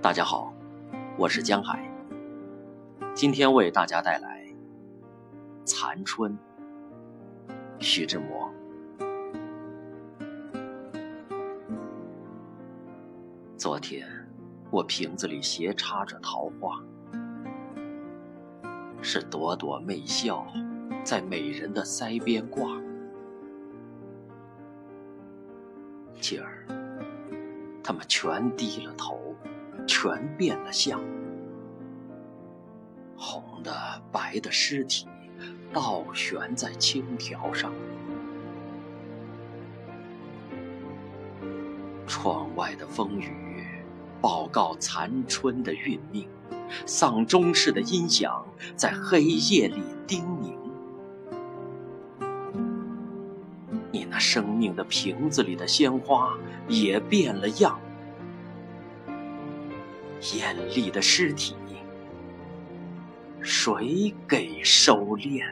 大家好，我是江海，今天为大家带来《残春》，徐志摩。昨天我瓶子里斜插着桃花，是朵朵媚笑在美人的腮边挂。今儿，他们全低了头，全变了相。红的、白的尸体倒悬在青条上。窗外的风雨报告残春的运命，丧钟似的音响在黑夜里叮咛。你那生命的瓶子里的鲜花也变了样，艳丽的尸体，谁给收敛？